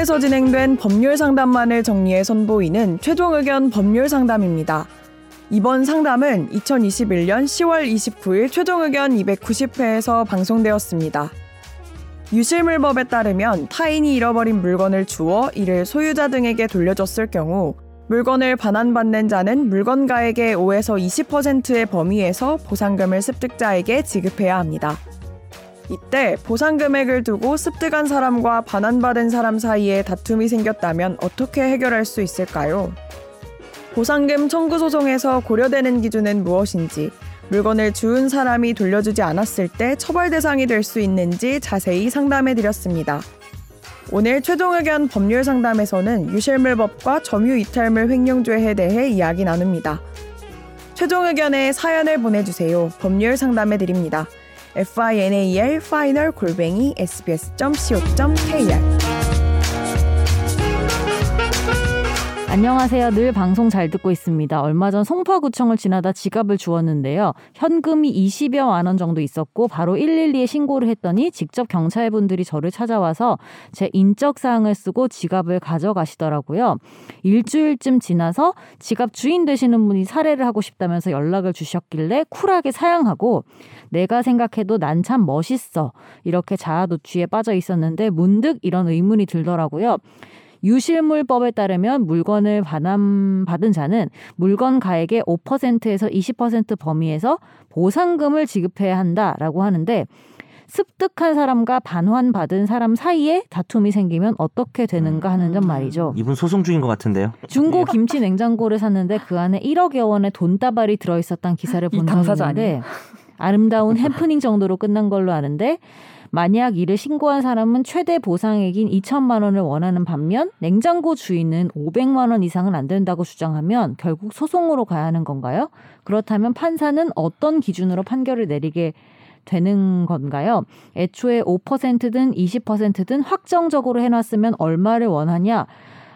법원에서 진행된 법률 상담만을 정리해 선보이는 최종 의견 법률 상담입니다. 이번 상담은 2021년 10월 29일 최종 의견 290회에서 방송되었습니다. 유실물법에 따르면 타인이 잃어버린 물건을 주어 이를 소유자 등에게 돌려줬을 경우 물건을 반환받는 자는 물건가액의 5에서 20%의 범위에서 보상금을 습득자에게 지급해야 합니다. 이때 보상 금액을 두고 습득한 사람과 반환받은 사람 사이에 다툼이 생겼다면 어떻게 해결할 수 있을까요? 보상금 청구 소송에서 고려되는 기준은 무엇인지, 물건을 주운 사람이 돌려주지 않았을 때 처벌 대상이 될 수 있는지 자세히 상담해 드렸습니다. 오늘 최종 의견 법률 상담에서는 유실물법과 점유 이탈물 횡령죄에 대해 이야기 나눕니다. 최종 의견에 사연을 보내주세요. 법률 상담해 드립니다. Final final 골뱅이 sbs.co.kr 안녕하세요. 늘 방송 잘 듣고 있습니다. 얼마 전 송파구청을 지나다 지갑을 주웠는데요. 현금이 20여만 원 정도 있었고 바로 112에 신고를 했더니 직접 경찰분들이 저를 찾아와서 제 인적 사항을 쓰고 지갑을 가져가시더라고요. 일주일쯤 지나서 지갑 주인 되시는 분이 사례를 하고 싶다면서 연락을 주셨길래 쿨하게 사양하고 내가 생각해도 난 참 멋있어. 이렇게 자아도취에 빠져 있었는데 문득 이런 의문이 들더라고요. 유실물법에 따르면 물건을 반환받은 자는 물건 가액의 5%에서 20% 범위에서 보상금을 지급해야 한다라고 하는데 습득한 사람과 반환받은 사람 사이에 다툼이 생기면 어떻게 되는가 하는 점 말이죠. 이분 소송 중인 것 같은데요. 중고 김치 냉장고를 샀는데 그 안에 1억여 원의 돈다발이 들어있었던 기사를 본 적이 있는데 아름다운 해프닝 정도로 끝난 걸로 아는데 만약 이를 신고한 사람은 최대 보상액인 2천만 원을 원하는 반면 냉장고 주인은 500만 원 이상은 안 된다고 주장하면 결국 소송으로 가야 하는 건가요? 그렇다면 판사는 어떤 기준으로 판결을 내리게 되는 건가요? 애초에 5%든 20%든 확정적으로 해놨으면 얼마를 원하냐?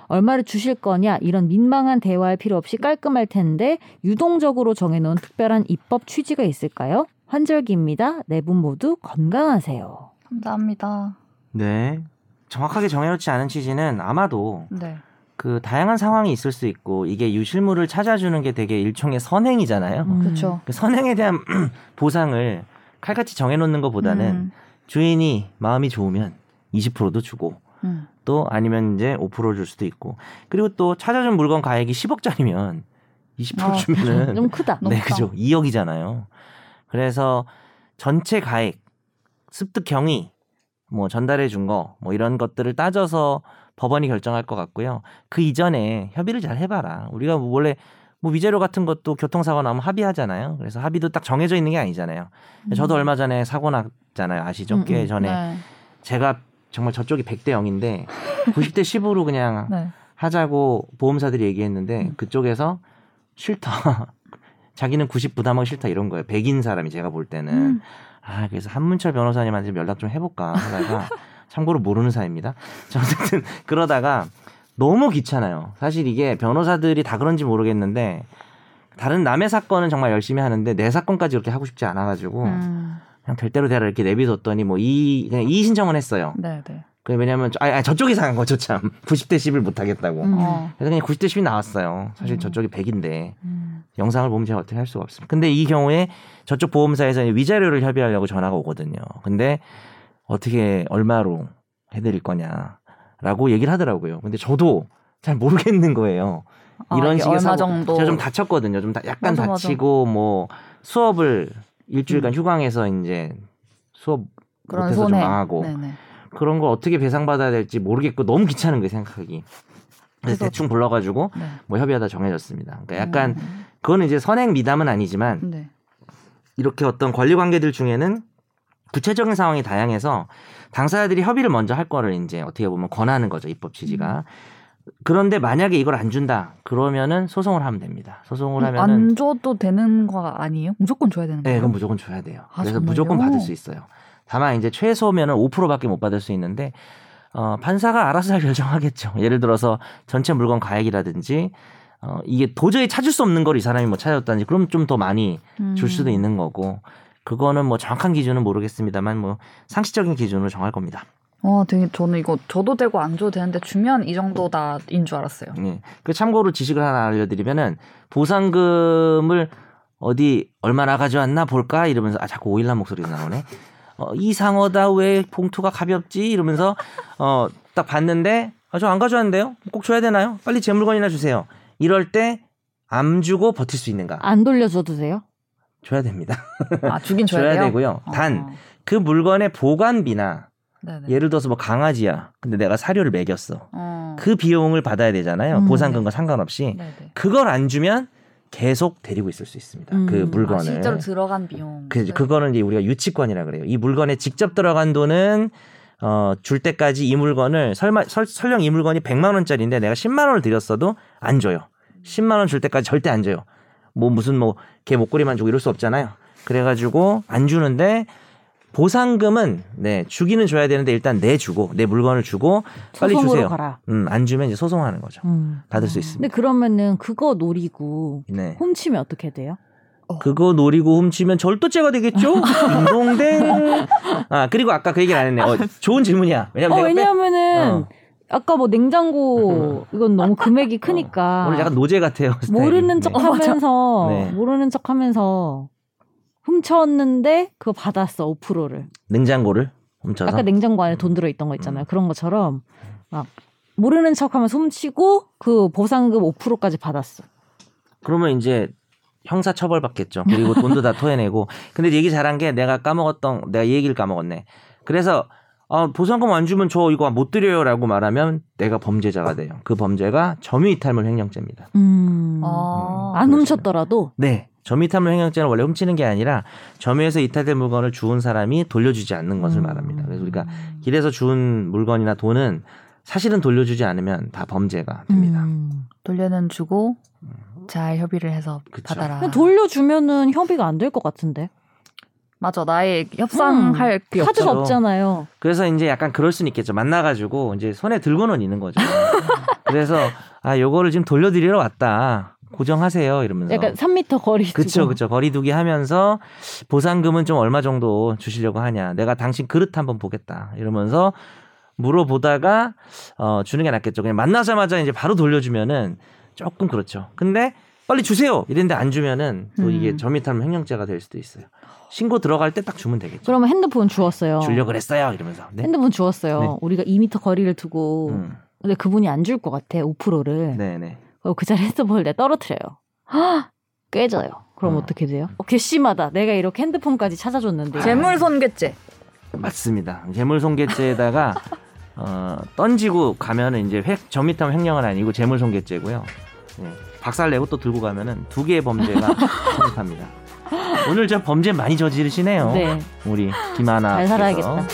얼마를 주실 거냐 이런 민망한 대화할 필요 없이 깔끔할 텐데 유동적으로 정해놓은 특별한 입법 취지가 있을까요? 환절기입니다. 네 분 모두 건강하세요. 감사합니다. 네. 정확하게 정해놓지 않은 취지는 아마도 네. 그 다양한 상황이 있을 수 있고 이게 유실물을 찾아주는 게 되게 일종의 선행이잖아요. 음. 그렇죠. 그 선행에 대한 보상을 칼같이 정해놓는 것보다는 음. 주인이 마음이 좋으면 20%도 주고 음. 또 아니면 이제 5%줄 수도 있고 그리고 또 찾아준 물건 가액이 10억짜리면 20% 아, 주면은 좀 크다. 네, 높다. 그죠. 2억이잖아요. 그래서 전체 가액, 습득 경위, 뭐 전달해 준 거, 뭐 이런 것들을 따져서 법원이 결정할 것 같고요. 그 이전에 협의를 잘 해봐라. 우리가 뭐 원래 뭐 위자료 같은 것도 교통사고 나면 합의하잖아요. 그래서 합의도 딱 정해져 있는 게 아니잖아요. 저도 얼마 전에 사고 났잖아요. 아시죠? 음, 꽤 음. 전에 네. 제가 정말 저쪽이 100대 0인데 90대 10으로 그냥 네. 하자고 보험사들이 얘기했는데 음. 그쪽에서 싫다. 자기는 90 부담하기 싫다 이런 거예요. 백인 사람이 제가 볼 때는. 음. 아, 그래서 한문철 변호사님한테 좀 연락 좀 해볼까 하다가 참고로 모르는 사이입니다. 자, 어쨌든 그러다가 너무 귀찮아요. 사실 이게 변호사들이 다 그런지 모르겠는데 다른 남의 사건은 정말 열심히 하는데 내 사건까지 그렇게 하고 싶지 않아가지고 음. 그냥 될 대로 되라 이렇게 내비뒀더니 뭐 이 그냥 이 신청을 했어요. 네, 네. 그 왜냐면 저- 아니, 아니 저쪽이 상한 거죠 참 90대 10을 못 하겠다고. 음. 어. 그래서 그냥 90대 10이 나왔어요. 사실 음. 저쪽이 100인데 음. 영상을 보면 제가 어떻게 할 수가 없습니다. 근데 이 경우에 저쪽 보험사에서 위자료를 협의하려고 전화가 오거든요. 근데 어떻게 얼마로 해드릴 거냐라고 얘기를 하더라고요. 근데 저도 잘 모르겠는 거예요. 아, 이런 이게 식의 사고 정도 제가 좀 다쳤거든요. 좀 다- 약간 맞아, 맞아. 다치고 뭐 수업을 일주일간 휴강해서 이제 수업 그런 못해서 좀 손해. 망하고 네네. 그런 걸 어떻게 배상 받아야 될지 모르겠고 너무 귀찮은 거예요 생각하기. 그래서 그래서- 대충 불러가지고 네. 뭐 협의하다 정해졌습니다. 그러니까 약간 음. 그거는 이제 선행 미담은 아니지만 네. 이렇게 어떤 권리 관계들 중에는 구체적인 상황이 다양해서 당사자들이 협의를 먼저 할 거를 이제 어떻게 보면 권하는 거죠 입법 취지가. 그런데 만약에 이걸 안 준다 그러면은 소송을 하면 됩니다. 소송을 음, 하면은 안 줘도 되는 거 아니에요? 무조건 줘야 되는 네, 거예요? 그건 무조건 줘야 돼요. 아, 그래서 정말요? 무조건 받을 수 있어요. 다만 이제 최소면은 5%밖에 못 받을 수 있는데 어, 판사가 알아서 잘 결정하겠죠. 예를 들어서 전체 물건 가액이라든지 어, 이게 도저히 찾을 수 없는 걸 이 사람이 뭐 찾았다든지 그럼 좀 더 많이 줄 수도 음. 있는 거고 그거는 뭐 정확한 기준은 모르겠습니다만 뭐 상식적인 기준으로 정할 겁니다. 와, 되게 저는 이거 줘도 되고 안 줘도 되는데 주면 이 정도다인 줄 알았어요. 예. 그 참고로 지식을 하나 알려드리면은 보상금을 어디 얼마나 가져왔나 볼까 이러면서 아 자꾸 오일남 목소리가 나오네. 어, 이 상어다 왜 봉투가 가볍지 이러면서 어 딱 봤는데 아, 저 안 가져왔는데요. 꼭 줘야 되나요? 빨리 제 물건이나 주세요. 이럴 때 안 주고 버틸 수 있는가? 안 돌려줘도 돼요? 줘야 됩니다. 아, 주긴 줘야, 줘야 돼요? 되고요. 어. 단그 물건의 보관비나 네네. 예를 들어서 뭐 강아지야. 근데 내가 사료를 먹였어. 어. 그 비용을 받아야 되잖아요. 음, 보상금과 상관없이. 네네. 그걸 안 주면 계속 데리고 있을 수 있습니다. 음. 그 아, 물건을. 아, 실제로 들어간 비용. 그, 그거는 이제 우리가 유치권이라 그래요. 이 물건에 직접 들어간 돈은 어, 줄 때까지 이 물건을 설마, 설, 설령 이 물건이 100만 원짜리인데 내가 10만 원을 드렸어도 안 줘요. 10만 원 줄 때까지 절대 안 줘요. 뭐 무슨 뭐 개 목걸이만 주고 이럴 수 없잖아요. 그래가지고 안 주는데 보상금은 네 주기는 줘야 되는데 일단 내 주고 내 물건을 주고 빨리 주세요. 가라. 음, 안 주면 이제 소송하는 거죠. 음. 받을 수 근데 있습니다. 그러면은 그거 노리고 네. 훔치면 어떻게 돼요? 그거 노리고 훔치면 절도죄가 되겠죠? 딩동댕. 아 그리고 아까 그 얘기를 안 했네. 어, 좋은 질문이야. 왜냐면 어, 내가 빼- 왜냐하면은 어. 아까 뭐 냉장고 이건 너무 금액이 크니까 오늘 약간 노제 같아요. 스타일이. 모르는 네. 척하면서 네. 모르는 척하면서 훔쳤는데 그거 받았어 5%를. 냉장고를 훔쳐서. 아까 냉장고 안에 돈 들어 있던 거 있잖아요. 그런 것처럼 막 모르는 척하면서 훔치고 그 보상금 5%까지 받았어. 그러면 이제 형사 처벌 받겠죠. 그리고 돈도 다 토해내고. 근데 얘기 잘한 게 내가 까먹었던 내가 이 얘기를 까먹었네. 그래서 아, 보상금 안 주면 저 이거 못 드려요라고 말하면 내가 범죄자가 돼요. 그 범죄가 점유이탈물 횡령죄입니다. 음. 아. 안 훔쳤더라도 네. 점유이탈물 횡령죄는 원래 훔치는 게 아니라 점유해서 이탈된 물건을 주운 사람이 돌려주지 않는 것을 음. 말합니다. 그래서 우리가 길에서 주운 물건이나 돈은 사실은 돌려주지 않으면 다 범죄가 됩니다. 음. 돌려는 주고 잘 협의를 해서 그쵸. 받아라. 돌려주면은 협의가 안 될 것 같은데. 맞아, 나의 협상할 게 카드가. 없죠. 없잖아요. 그래서 이제 약간 그럴 수는 있겠죠. 만나가지고 이제 손에 들고는 있는 거죠. 그래서 아 요거를 지금 돌려드리러 왔다. 고정하세요 이러면서. 약간 3m 거리 두고. 그쵸 그쵸 거리두기 하면서 보상금은 좀 얼마 정도 주시려고 하냐. 내가 당신 그릇 한번 보겠다 이러면서 물어보다가 어 주는 게 낫겠죠. 그냥 만나자마자 이제 바로 돌려주면은 조금 그렇죠. 근데 빨리 주세요 이랬는데 안 주면은 또 이게 음. 점유탈 횡령죄가 될 수도 있어요. 신고 들어갈 때 딱 주면 되겠죠. 그러면 핸드폰 주었어요. 주려 그랬어요 이러면서. 네. 핸드폰 주었어요. 네. 우리가 2m 거리를 두고 음. 근데 그분이 안 줄 것 같아 5%를. 네네. 어, 그 자리 핸드폰을 내가 떨어뜨려요. 헉! 깨져요. 그럼 어. 어. 떻게 돼요? 어, 괘씸하다. 내가 이렇게 핸드폰까지 찾아줬는데. 재물 손괴죄. 맞습니다. 재물 손괴죄에다가 어, 던지고 가면은 이제 획 점미탐 횡령은 아니고 재물 손괴죄고요. 네. 박살 내고 또 들고 가면은 두 개의 범죄가 성립합니다. 오늘 저 범죄 많이 저지르시네요. 네. 우리 김하나. 잘. 살아야겠다.